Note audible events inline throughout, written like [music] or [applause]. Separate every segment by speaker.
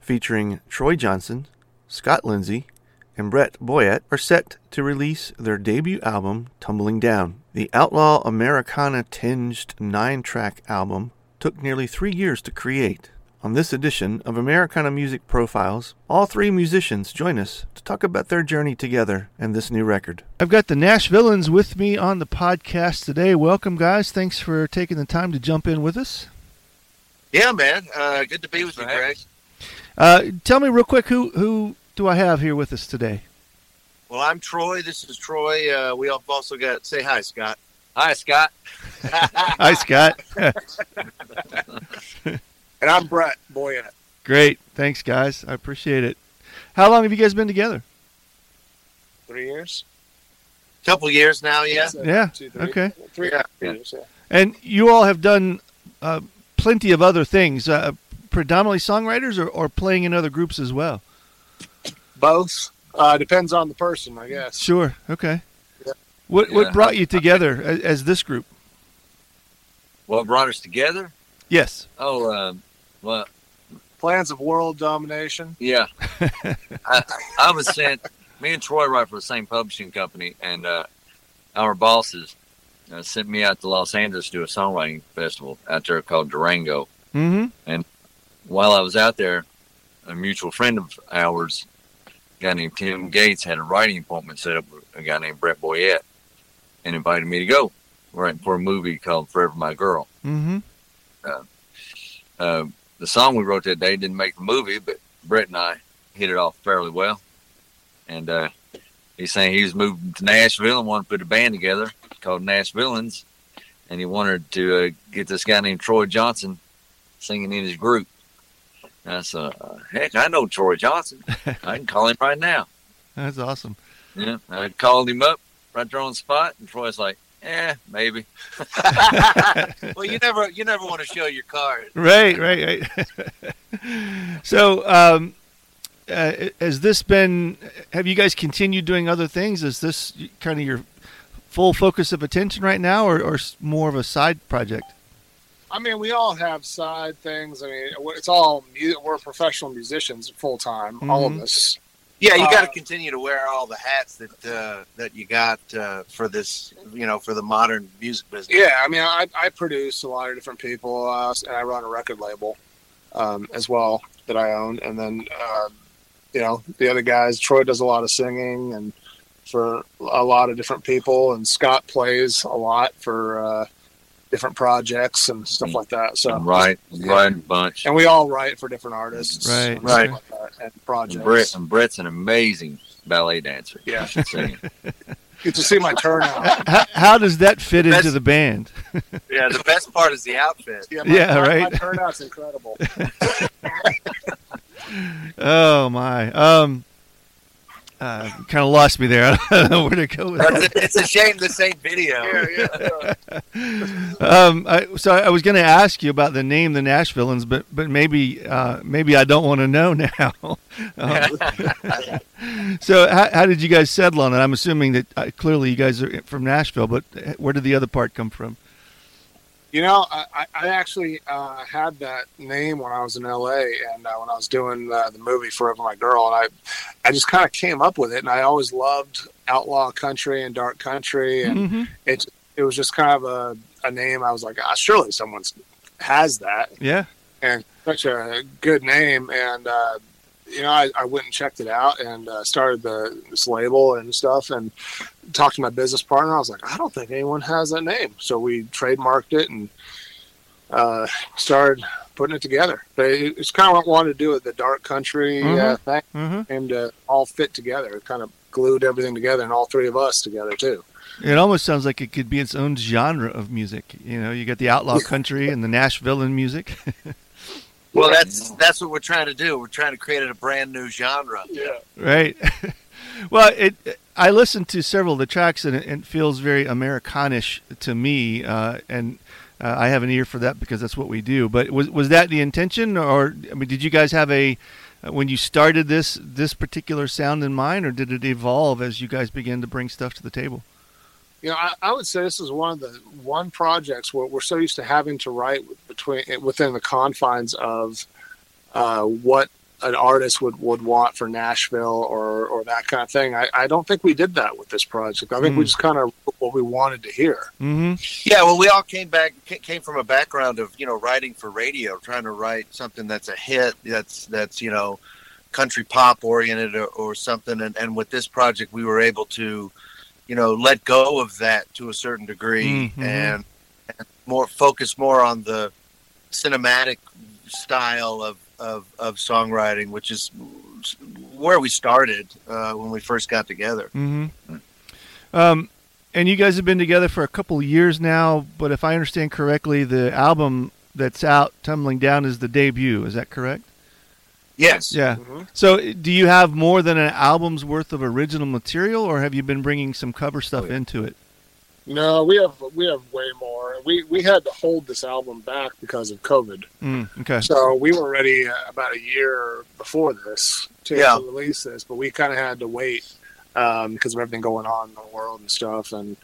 Speaker 1: featuring Troy Johnson, Scott Lindsay, and Brett Boyett, are set to release their debut album, Tumbling Down. The outlaw Americana tinged nine track album took nearly three years to create. On this edition of Americana Music Profiles, all three musicians join us to talk about their journey together and this new record. I've got the Nashvillains with me on the podcast today. Welcome, guys. Thanks for taking the time to jump in with us.
Speaker 2: Yeah, man. Uh, good to be with you, Greg.
Speaker 1: Uh, tell me real quick who who do I have here with us today?
Speaker 2: Well, I'm Troy. This is Troy. Uh, we have also got say hi, Scott.
Speaker 3: Hi, Scott. [laughs]
Speaker 1: hi, Scott.
Speaker 4: and I'm Brett Boyett.
Speaker 1: Great, thanks, guys. I appreciate it. How long have you guys been together?
Speaker 4: Three years.
Speaker 2: A Couple years now, yeah.
Speaker 1: yeah.
Speaker 4: Two, three,
Speaker 1: okay.
Speaker 4: Three yeah. years. Yeah.
Speaker 1: And you all have done uh, plenty of other things. Uh, predominantly songwriters, or, or playing in other groups as well.
Speaker 4: Both. Uh, depends on the person, I guess.
Speaker 1: Sure. Okay. Yeah. What What brought you together as, as, this group?
Speaker 3: What brought us together?
Speaker 1: Yes.
Speaker 3: Oh, um, well,
Speaker 4: plans of world domination.
Speaker 3: Yeah. [laughs] I, I, was sent. Me and Troy write for the same publishing company, and uh, our bosses uh, sent me out to Los Angeles to do a songwriting festival out there called Durango.
Speaker 1: Mm-hmm.
Speaker 3: And while I was out there, a mutual friend of ours, a guy named Tim Gates, had a writing appointment set up with a guy named Brett Boyett and invited me to go writing for a movie called Forever My Girl.
Speaker 1: Mm-hmm.
Speaker 3: Uh, uh, the song we wrote that day didn't make the movie, but Brett and I hit it off fairly well. And uh, he's saying he was moving to Nashville and wanted to put a band together called Nashvillains. And he wanted to uh, get this guy named Troy Johnson singing in his group. I said, uh, heck, I know Troy Johnson. I can call him right now. [laughs]
Speaker 1: That's awesome.
Speaker 3: Yeah, I called him up right there on the spot, and Troy's like, "Yeah, maybe." [laughs]
Speaker 2: well, you never, you never want to show your card.
Speaker 1: Right, right, right. [laughs] so, um, uh, has this been? Have you guys continued doing other things? Is this kind of your full focus of attention right now, or, or more of a side project?
Speaker 4: I mean, we all have side things. I mean, it's all we're professional musicians full time, mm-hmm. all of us.
Speaker 2: Yeah, you got to uh, continue to wear all the hats that uh, that you got uh, for this, you know, for the modern music business.
Speaker 4: Yeah, I mean, I, I produce a lot of different people, uh, and I run a record label um, as well that I own, and then uh, you know the other guys. Troy does a lot of singing and for a lot of different people, and Scott plays a lot for uh, different projects and stuff like that. So
Speaker 3: right, yeah. right, bunch,
Speaker 4: and we all write for different artists,
Speaker 1: right,
Speaker 4: and
Speaker 3: right,
Speaker 4: like and projects.
Speaker 3: And, Brett, and Brett's an amazing ballet dancer.
Speaker 4: Yeah, I should say. [laughs] Get to see my turnout.
Speaker 1: How, how does that fit best, into the band? [laughs]
Speaker 2: yeah, the best part is the outfit.
Speaker 4: Yeah, my,
Speaker 1: yeah
Speaker 4: my,
Speaker 1: right.
Speaker 4: My turnout's incredible. [laughs]
Speaker 1: oh my. Um, uh, kind of lost me there. [laughs] I don't know where to go with that.
Speaker 2: It's a shame the same video.
Speaker 4: Yeah,
Speaker 1: yeah. [laughs] um, I, so I was going to ask you about the name, the Nashvillains, but but maybe uh, maybe I don't want to know [laughs] now. um, so how, how, did you guys settle on it? I'm assuming that uh, clearly you guys are from Nashville, but where did the other part come from?
Speaker 4: You know, I, I actually uh, had that name when I was in LA and uh, when I was doing uh, the movie Forever My Girl, and I, I just kind of came up with it. And I always loved outlaw country and dark country, and
Speaker 1: mm-hmm.
Speaker 4: it it was just kind of a, a name. I was like, ah, surely someone has that.
Speaker 1: Yeah,
Speaker 4: and such a good name, and uh, you know, I, I went and checked it out and uh, started the this label and stuff, and talked to my business partner. I was like, I don't think anyone has that name, so we trademarked it and uh, started putting it together. But it, it's kind of what I wanted to do with the dark country
Speaker 1: mm-hmm.
Speaker 4: uh, thing,
Speaker 1: mm-hmm.
Speaker 4: and uh, all fit together. It kind of glued everything together, and all three of us together too.
Speaker 1: It almost sounds like it could be its own genre of music. You know, you got the outlaw [laughs] country and the Nashville music. [laughs]
Speaker 2: Well, that's that's what we're trying to do. We're trying to create a brand new genre.
Speaker 4: Yeah.
Speaker 1: Right. [laughs] well, it. I listened to several of the tracks and it, it feels very Americanish to me, uh, and uh, I have an ear for that because that's what we do. But was was that the intention, or I mean, did you guys have a uh, when you started this this particular sound in mind, or did it evolve as you guys began to bring stuff to the table?
Speaker 4: You know, I, I would say this is one of the one projects where we're so used to having to write between within the confines of uh, what an artist would, would want for Nashville or, or that kind of thing. I, I don't think we did that with this project. I think we
Speaker 1: Mm.
Speaker 4: just kind of what we wanted to hear.
Speaker 1: Mm-hmm.
Speaker 2: Yeah, well, we all came back came from a background of you know writing for radio, trying to write something that's a hit, that's that's you know country pop oriented or, or something. And, and with this project, we were able to you know let go of that to a certain degree
Speaker 1: Mhm.
Speaker 2: and, and more focus more on the cinematic style of, of, of songwriting, which is where we started uh, when we first got together.
Speaker 1: Mm-hmm. Um, and you guys have been together for a couple of years now, but if I understand correctly, the album that's out, Tumbling Down, is the debut. Is that correct?
Speaker 2: Yes.
Speaker 1: Yeah.
Speaker 4: Mhm.
Speaker 1: So, do you have more than an album's worth of original material, or have you been bringing some cover stuff
Speaker 3: Oh, yeah.
Speaker 1: into it?
Speaker 4: No, we have we have way more. We we had to hold this album back because of COVID.
Speaker 1: Mm, okay.
Speaker 4: So we were ready uh, about a year before this to,
Speaker 2: Yeah.
Speaker 4: release this, but we kind of had to wait um, because of everything going on in the world and stuff. And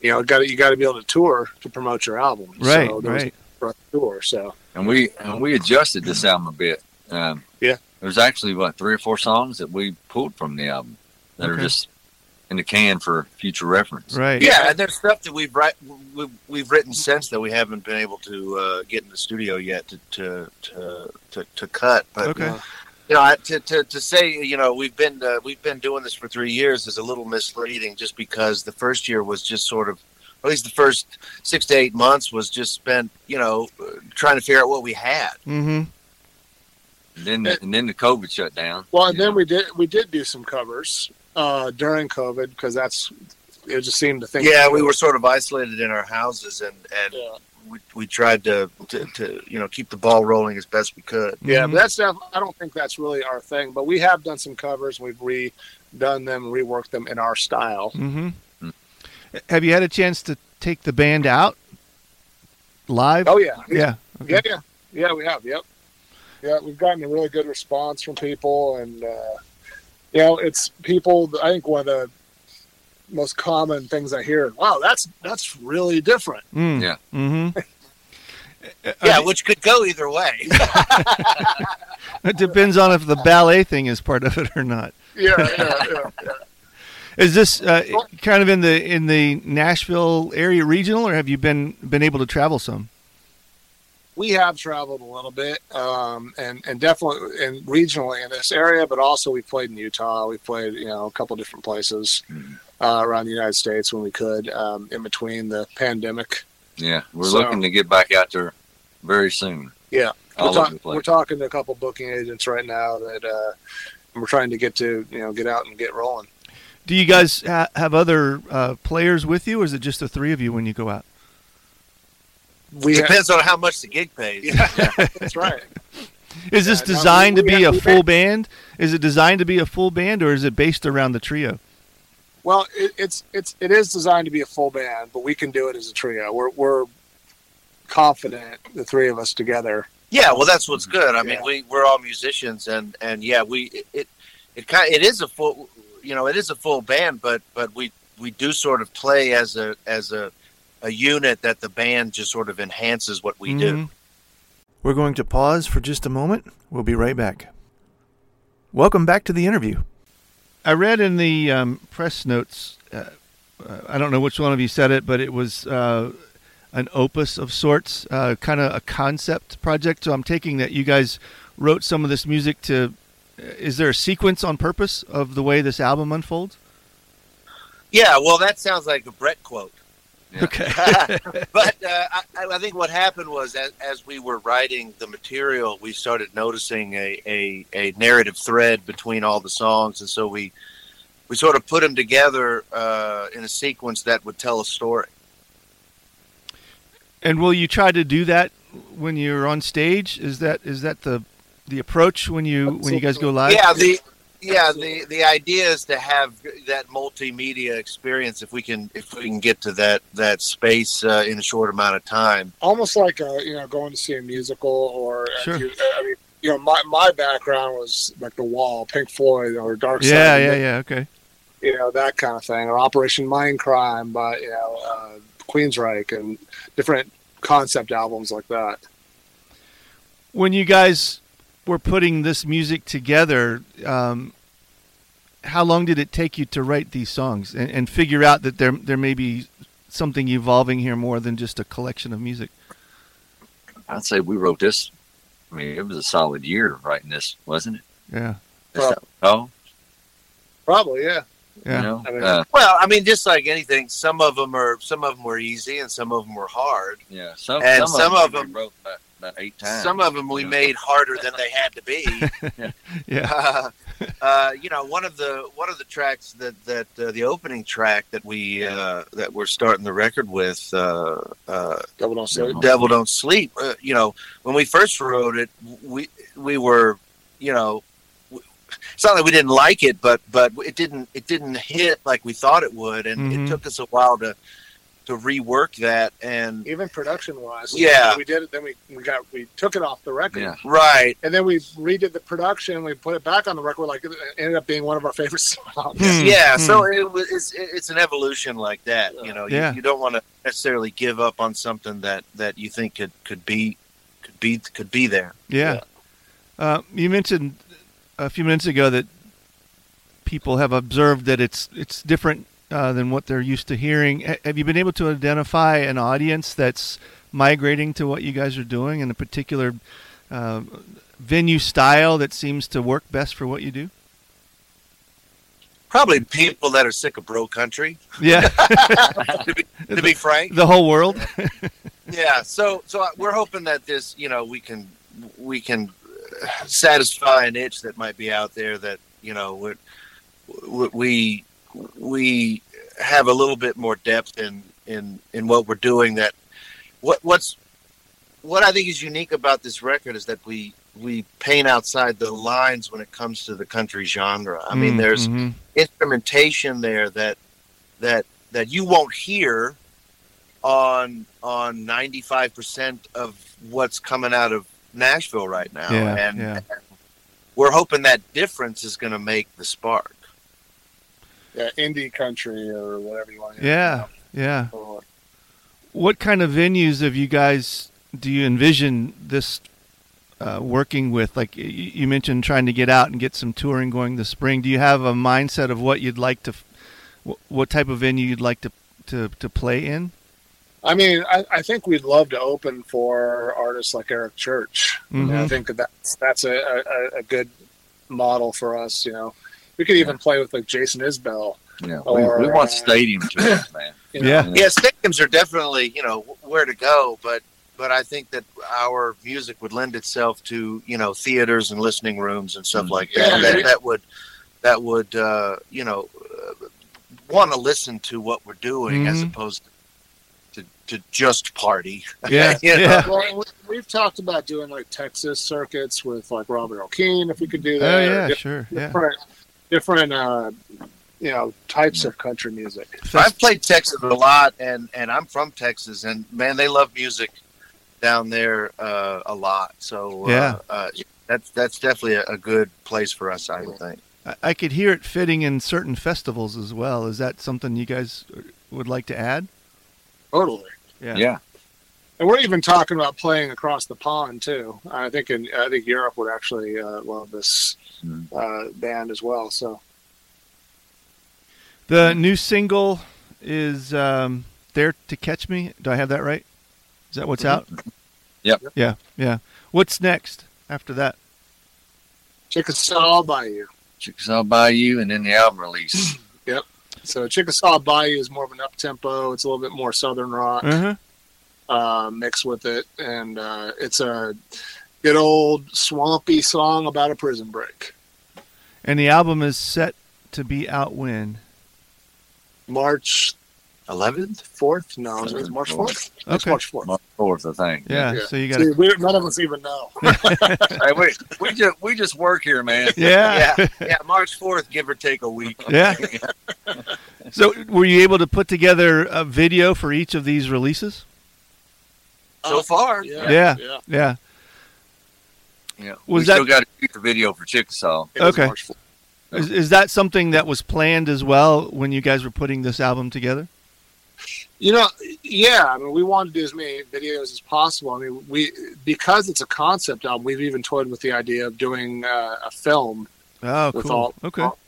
Speaker 4: you know, got you got to be able to tour to promote your album.
Speaker 1: Right.
Speaker 4: So
Speaker 1: right.
Speaker 4: a tour. So
Speaker 3: and we and we adjusted this album a bit. Um,
Speaker 4: Yeah.
Speaker 3: there's actually what three or four songs that we pulled from the album that are just in the can for future reference.
Speaker 1: Right.
Speaker 2: Yeah, and there's stuff that we've write, we've, we've written since that we haven't been able to uh, get in the studio yet to to to, to, to cut. But
Speaker 1: Okay.
Speaker 4: uh,
Speaker 2: you know, to, to, to say you know we've been uh, we've been doing this for three years is a little misleading, just because the first year was just sort of, at least the first six to eight months was just spent you know uh, trying to figure out what we had.
Speaker 1: Mm-hmm.
Speaker 3: And then the, and then the COVID shut down.
Speaker 4: well, and then
Speaker 3: know.
Speaker 4: we did we did do some covers uh, during COVID because that's it just seemed to think.
Speaker 2: Yeah, we were sort of isolated in our houses, and and
Speaker 4: Yeah.
Speaker 2: we, we tried to, to to you know keep the ball rolling as best we could.
Speaker 4: Yeah,
Speaker 1: Mhm.
Speaker 4: but that's def- I don't think that's really our thing. But we have done some covers. We've redone them, reworked them in our style.
Speaker 1: Mm-hmm.
Speaker 3: Mm.
Speaker 1: Have you had a chance to take the band out live?
Speaker 4: Oh yeah,
Speaker 1: yeah.
Speaker 4: yeah, yeah, yeah. We have. Yep. Yeah, we've gotten a really good response from people, and uh, you know, it's people. I think one of the most common things I hear. Wow, that's that's really different.
Speaker 1: Mm.
Speaker 3: Yeah.
Speaker 1: Mm-hmm. [laughs]
Speaker 2: Yeah, which could go either way. [laughs]
Speaker 1: It depends on if the ballet thing is part of it or not.
Speaker 4: Yeah, yeah, yeah. yeah.
Speaker 1: Is this uh, kind of in the in the Nashville area regional, or have you been been able to travel some?
Speaker 4: We have traveled a little bit, um, and and definitely and regionally in this area, but also we played in Utah. We played, you know, a couple different places
Speaker 3: Mhm.
Speaker 4: uh, around the United States when we could, um, in between the pandemic.
Speaker 3: Yeah, we're
Speaker 4: So-
Speaker 3: looking to get back out there very soon.
Speaker 4: Yeah, we're, talk- we're talking to a couple booking agents right now that uh, we're trying to get to, you know, get out and get rolling.
Speaker 1: Do you guys ha- have other uh, players with you, or is it just the three of you when you go out?
Speaker 4: We have,
Speaker 2: Depends on how much the gig pays.
Speaker 4: yeah, [laughs] that's right.
Speaker 1: Is this
Speaker 4: Yeah, no,
Speaker 1: designed
Speaker 4: we-
Speaker 1: to
Speaker 4: we
Speaker 1: be a full
Speaker 4: have-
Speaker 1: band? Is it designed to be a full band, or is it based around the trio?
Speaker 4: Well, it, it's it's it is designed to be a full band, but we can do it as a trio. We're we're confident, the three of us together.
Speaker 2: Yeah, well, that's what's good. I mean,
Speaker 4: Yeah.
Speaker 2: we we're all musicians, and and yeah, we it it, it kind it is a full you know it is a full band, but but we we do sort of play as a as a a unit that the band just sort of enhances what we do.
Speaker 1: Mhm. We're going to pause for just a moment. We'll be right back. Welcome back to the interview. I read in the um, press notes, uh, uh, I don't know which one of you said it, but it was uh, an opus of sorts, uh, kind of a concept project. So I'm taking that you guys wrote some of this music to. uh, Is there a sequence on purpose of the way this album unfolds?
Speaker 2: Yeah, well, that sounds like a Brett quote.
Speaker 3: Yeah.
Speaker 1: Okay. [laughs]
Speaker 2: but uh, I, I think what happened was as, as we were writing the material, we started noticing a, a, a narrative thread between all the songs, and so we we sort of put them together uh, in a sequence that would tell a story.
Speaker 1: And will you try to do that when you're on stage? Is that is that the the approach when you when you guys go live?
Speaker 2: Yeah, the yeah the the idea is to have that multimedia experience if we can if we can get to that that space uh, in a short amount of time.
Speaker 4: almost like uh you know going to see a musical or uh,
Speaker 1: Sure.
Speaker 4: you- I mean you know my my background was like the Wall, Pink Floyd, or Dark Side.
Speaker 1: yeah, yeah, yeah. Okay.
Speaker 4: You know that kind of thing, or Operation Mindcrime by you know uh, Queensryche and different concept albums like that.
Speaker 1: When you guys were putting this music together, um, how long did it take you to write these songs and, and figure out that there there may be something evolving here more than just a collection of music?
Speaker 3: I'd say we wrote this. I mean, it was a solid year writing this, wasn't it?
Speaker 1: Yeah,
Speaker 3: Oh.
Speaker 4: Probably, yeah.
Speaker 3: you know,
Speaker 4: I mean-
Speaker 3: uh,
Speaker 2: Well, I mean, just like anything, some of them are some of them were easy and some of them were hard.
Speaker 3: yeah. Some
Speaker 2: And
Speaker 3: some,
Speaker 2: some
Speaker 3: of
Speaker 2: of
Speaker 3: them
Speaker 2: them-
Speaker 3: we wrote about, about eight times.
Speaker 2: Some of them we
Speaker 3: Yeah.
Speaker 2: made harder than they had to be. [laughs]
Speaker 1: Yeah. [laughs]
Speaker 2: uh, uh, you know, one of the one of the tracks that that uh, the opening track that we uh, that we're starting the record with, uh, uh,
Speaker 4: Devil Don't Sleep.
Speaker 2: "Devil Don't Sleep." Uh, you know, when we first wrote it, we we were, you know, it's not that we didn't like it, but but it didn't it didn't hit like we thought it would, and
Speaker 1: Mhm.
Speaker 2: it took us a while to to rework that and.
Speaker 4: Even production wise,
Speaker 2: Yeah.
Speaker 4: we did it. Then we, we got we took it off the record,
Speaker 3: Yeah.
Speaker 2: Right,
Speaker 4: and then we redid the production. We put it back on the record. Like it ended up being one of our favorite [laughs] songs.
Speaker 1: Hmm,
Speaker 2: yeah
Speaker 1: hmm.
Speaker 2: so it was it's, it's an evolution like that you know
Speaker 1: Yeah.
Speaker 2: you, you don't want to necessarily give up on something that that you think could could be could be could be there
Speaker 1: Yeah. Uh, you mentioned a few minutes ago that people have observed that it's it's different uh, than what they're used to hearing. H- have you been able to identify an audience that's migrating to what you guys are doing and a particular uh, venue style that seems to work best for what you do?
Speaker 2: probably people that are sick of bro country
Speaker 1: Yeah, [laughs]
Speaker 2: to be, to be frank
Speaker 1: the whole world. [laughs]
Speaker 2: yeah so so we're hoping that this you know we can we can uh, satisfy an itch that might be out there that you know we we we have a little bit more depth in in in what we're doing that what what's what I think is unique about this record is that we we paint outside the lines when it comes to the country genre. I mean,
Speaker 1: Mm,
Speaker 2: there's
Speaker 1: mhm.
Speaker 2: instrumentation there that that that you won't hear on on 95% of what's coming out of Nashville right now
Speaker 1: Yeah,
Speaker 2: and
Speaker 1: yeah.
Speaker 2: we're hoping that difference is going to make the spark
Speaker 4: yeah, indie country or whatever you want. to
Speaker 1: yeah, yeah.
Speaker 4: Or-
Speaker 1: What kind of venues have you guys do you envision this uh, working with? Like you mentioned, trying to get out and get some touring going this spring. Do you have a mindset of what you'd like to, what type of venue you'd like to to, to play in?
Speaker 4: I mean, I, I think we'd love to open for artists like Eric Church. And I think that that's that's a, a, a good model for us. You know, we could even play with like Jason Isbell.
Speaker 3: Yeah, we,
Speaker 4: Or,
Speaker 3: we want stadium [clears throat] tours, man.
Speaker 4: You know?
Speaker 1: Yeah.
Speaker 2: yeah stadiums are definitely you know where to go but but I think that our music would lend itself to you know theaters and listening rooms and stuff
Speaker 3: Mhm.
Speaker 2: like that.
Speaker 4: Yeah.
Speaker 2: that that would that would uh, you know uh, want to listen to what we're doing as
Speaker 1: Mhm.
Speaker 2: opposed to to just party. [laughs]
Speaker 1: Yeah,
Speaker 2: You know?
Speaker 1: yeah.
Speaker 4: Well, we- we've talked about doing like Texas circuits with like Robert O'Keefe if we could do
Speaker 1: Oh
Speaker 4: that. or
Speaker 1: yeah,
Speaker 4: diff-
Speaker 1: sure, yeah.
Speaker 4: Different, different, uh, you know, types of country music.
Speaker 2: I've played Texas a lot, and and I'm from Texas, and man, they love music down there uh, a lot. So uh,
Speaker 1: Yeah.
Speaker 2: uh, that's that's definitely a, a good place for us, I would think.
Speaker 1: I- I could hear it fitting in certain festivals as well. Is that something you guys would like to add?
Speaker 4: Totally.
Speaker 1: Yeah.
Speaker 3: Yeah,
Speaker 4: And we're even talking about playing across the pond too. I think in I think Europe would actually uh, love this
Speaker 3: Mhm.
Speaker 4: uh, band as well. So
Speaker 1: The new single is um, "There to Catch Me." Do I have that right? Is that what's out?
Speaker 3: Yep.
Speaker 1: Yeah, yeah. What's next after that?
Speaker 4: Chickasaw Bayou.
Speaker 3: Chickasaw Bayou, and then the album release. [clears throat] Yep.
Speaker 4: So Chickasaw Bayou is more of an up tempo. It's a little bit more southern rock
Speaker 1: Uh-huh.
Speaker 4: Uh, mixed with it, and uh, it's a good old swampy song about a prison break.
Speaker 1: And the album is set to be out when?
Speaker 4: March
Speaker 2: 11th.
Speaker 4: Fourth? No, it's March fourth. It's
Speaker 1: Okay.
Speaker 4: March fourth.
Speaker 3: March fourth, I think.
Speaker 1: Yeah.
Speaker 4: Yeah.
Speaker 1: So you got to.
Speaker 4: none of us even know. [laughs]
Speaker 3: hey, we, we just we just work here, man. [laughs]
Speaker 1: Yeah.
Speaker 2: Yeah, yeah, March 4th, give or take a week. [laughs]
Speaker 1: Yeah. So were you able to put together a video for each of these releases?
Speaker 2: So far,
Speaker 4: Yeah.
Speaker 1: Yeah.
Speaker 4: Yeah.
Speaker 1: Yeah.
Speaker 3: Yeah.
Speaker 1: Was
Speaker 3: we
Speaker 1: that-
Speaker 3: still got to shoot the video for Chickasaw.
Speaker 1: Okay. Is, is that something that was planned as well when you guys were putting this album together?
Speaker 4: You know, yeah. I mean, we wanted to do as many videos as possible. I mean, we because it's a concept album. We've even toyed with the idea of doing uh, a film
Speaker 1: Oh,
Speaker 4: with
Speaker 1: cool.
Speaker 4: all
Speaker 1: okay.
Speaker 4: all,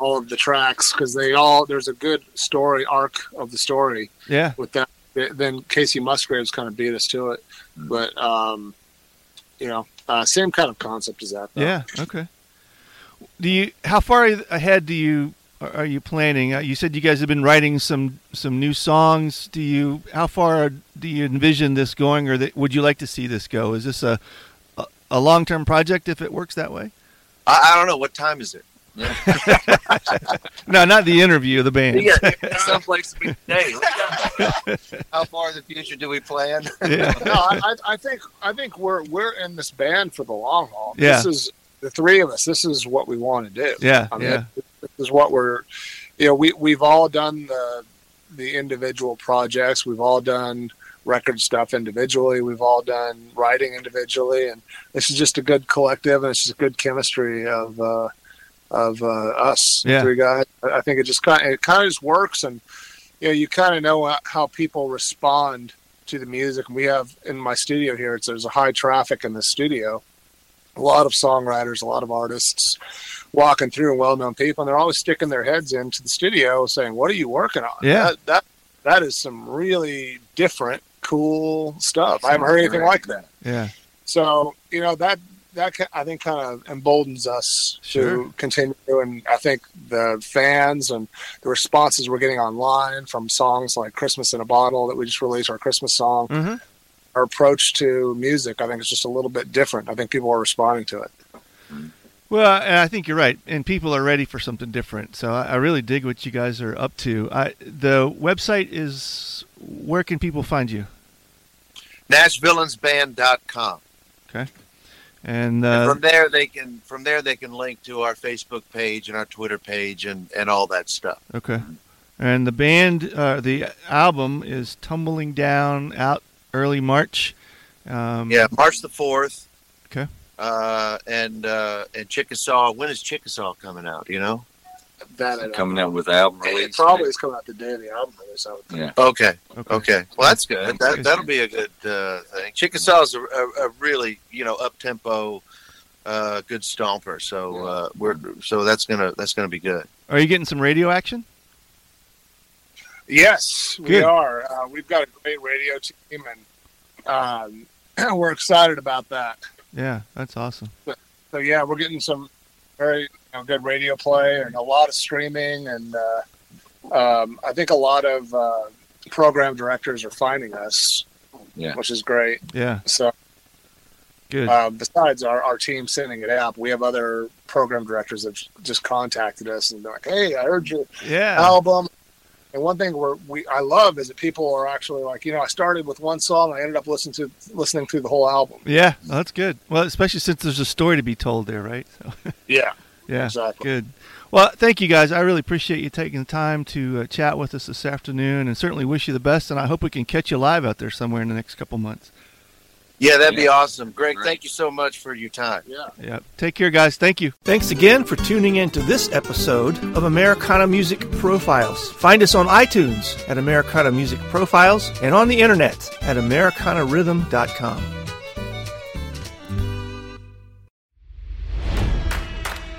Speaker 4: all of the tracks because they all there's a good story arc of the story
Speaker 1: Yeah.
Speaker 4: with that. Then Kacey Musgraves kind of beat us to it, but um, you know, uh, same kind of concept as that. Though.
Speaker 1: Yeah. Okay. Do you? How far ahead do you are you planning? Uh, you said you guys have been writing some some new songs. Do you? How far do you envision this going, or that, would you like to see this go? Is this a a, a long term project if it works that way?
Speaker 2: I, I don't know. What time is it? [laughs]
Speaker 1: No, not the interview. Of the band.
Speaker 2: Yeah, someplace [laughs] to be today. How far in the future do we plan?
Speaker 1: Yeah.
Speaker 4: no, I, I- I think I think we're we're in this band for the long haul.
Speaker 1: Yeah.
Speaker 4: This is the three of us. This is what we want to do.
Speaker 1: Yeah.
Speaker 4: I mean,
Speaker 1: Yeah.
Speaker 4: this is what we're. You know, we we've all done the the individual projects. We've all done record stuff individually. We've all done writing individually, and this is just a good collective, and it's just good chemistry of uh, of uh, us
Speaker 1: Yeah.
Speaker 4: three guys. I think it just kind of, it kind of just works, and you know, you kind of know how- people respond to the music. We have in my studio here. It's there's a high traffic in the studio. A lot of songwriters, a lot of artists walking through, and well-known people, and they're always sticking their heads into the studio, saying, "What are you working on?"
Speaker 1: Yeah.
Speaker 4: that that, that is some really different, cool stuff. I haven't heard anything like that.
Speaker 1: Yeah.
Speaker 4: So you know that that I think kind of emboldens us
Speaker 1: Sure.
Speaker 4: to continue, and I think the fans and the responses we're getting online from songs like "Christmas in a Bottle" that we just released, our Christmas song,
Speaker 1: hmm
Speaker 4: our approach to music, I think is just a little bit different. I think people are responding to it.
Speaker 1: Well, I think you're right, and people are ready for something different. So I, I really dig what you guys are up to. I, the website is where can people find you?
Speaker 2: NashVillainsBand.com.
Speaker 1: And
Speaker 2: And
Speaker 1: uh,
Speaker 2: from there they can from there they can link to our Facebook page and our Twitter page and and all that stuff.
Speaker 1: okay, and the band, uh, the album is tumbling down out early March. Um,
Speaker 2: Yeah, March the fourth.
Speaker 1: Okay.
Speaker 2: Uh, and uh, and Chickasaw. When is Chickasaw coming out? You know.
Speaker 4: That I
Speaker 3: Coming
Speaker 4: know.
Speaker 3: out with the album
Speaker 4: It probably is coming out the day of the album release. I would think.
Speaker 3: Yeah.
Speaker 2: Okay.
Speaker 1: Okay.
Speaker 2: Okay. Well, that's good.
Speaker 1: That's
Speaker 2: That that'll be a good uh, thing. Chickasaw's a, a, a really you know up tempo, uh, good stomper. So uh, we're so that's gonna that's gonna be good.
Speaker 1: Are you getting some radio action?
Speaker 4: Yes, we are. Uh, we've got a great radio team, and um, [clears throat] we're excited about that.
Speaker 1: Yeah, that's awesome.
Speaker 4: So yeah, we're getting some very you know, good radio play and a lot of streaming, and uh, um, I think a lot of uh, program directors are finding us,
Speaker 3: Yeah.
Speaker 4: which is great.
Speaker 1: Yeah,
Speaker 4: So
Speaker 1: good.
Speaker 4: uh, besides our, our team sending it out, we have other program directors that just contacted us and they're like, "Hey, I heard your
Speaker 1: yeah,
Speaker 4: album." And one thing where we I love is that people are actually like, you know, I started with one song, and I ended up listening to listening through the whole album.
Speaker 1: yeah. well, that's good. Well, especially since there's a story to be told there, right? So,
Speaker 4: Yeah,
Speaker 1: yeah,
Speaker 4: exactly.
Speaker 1: good. Well, thank you guys. I really appreciate you taking the time to uh, chat with us this afternoon, and certainly wish you the best. And I hope we can catch you live out there somewhere in the next couple months.
Speaker 2: Yeah, that'd be awesome. Greg,
Speaker 3: Great.
Speaker 2: thank you so much for your time.
Speaker 4: Yeah.
Speaker 1: Yeah. Take care, guys. Thank you. Thanks again for tuning in to this episode of Americana Music Profiles. Find us on iTunes at Americana Music Profiles and on the internet at AmericanaRhythm.com.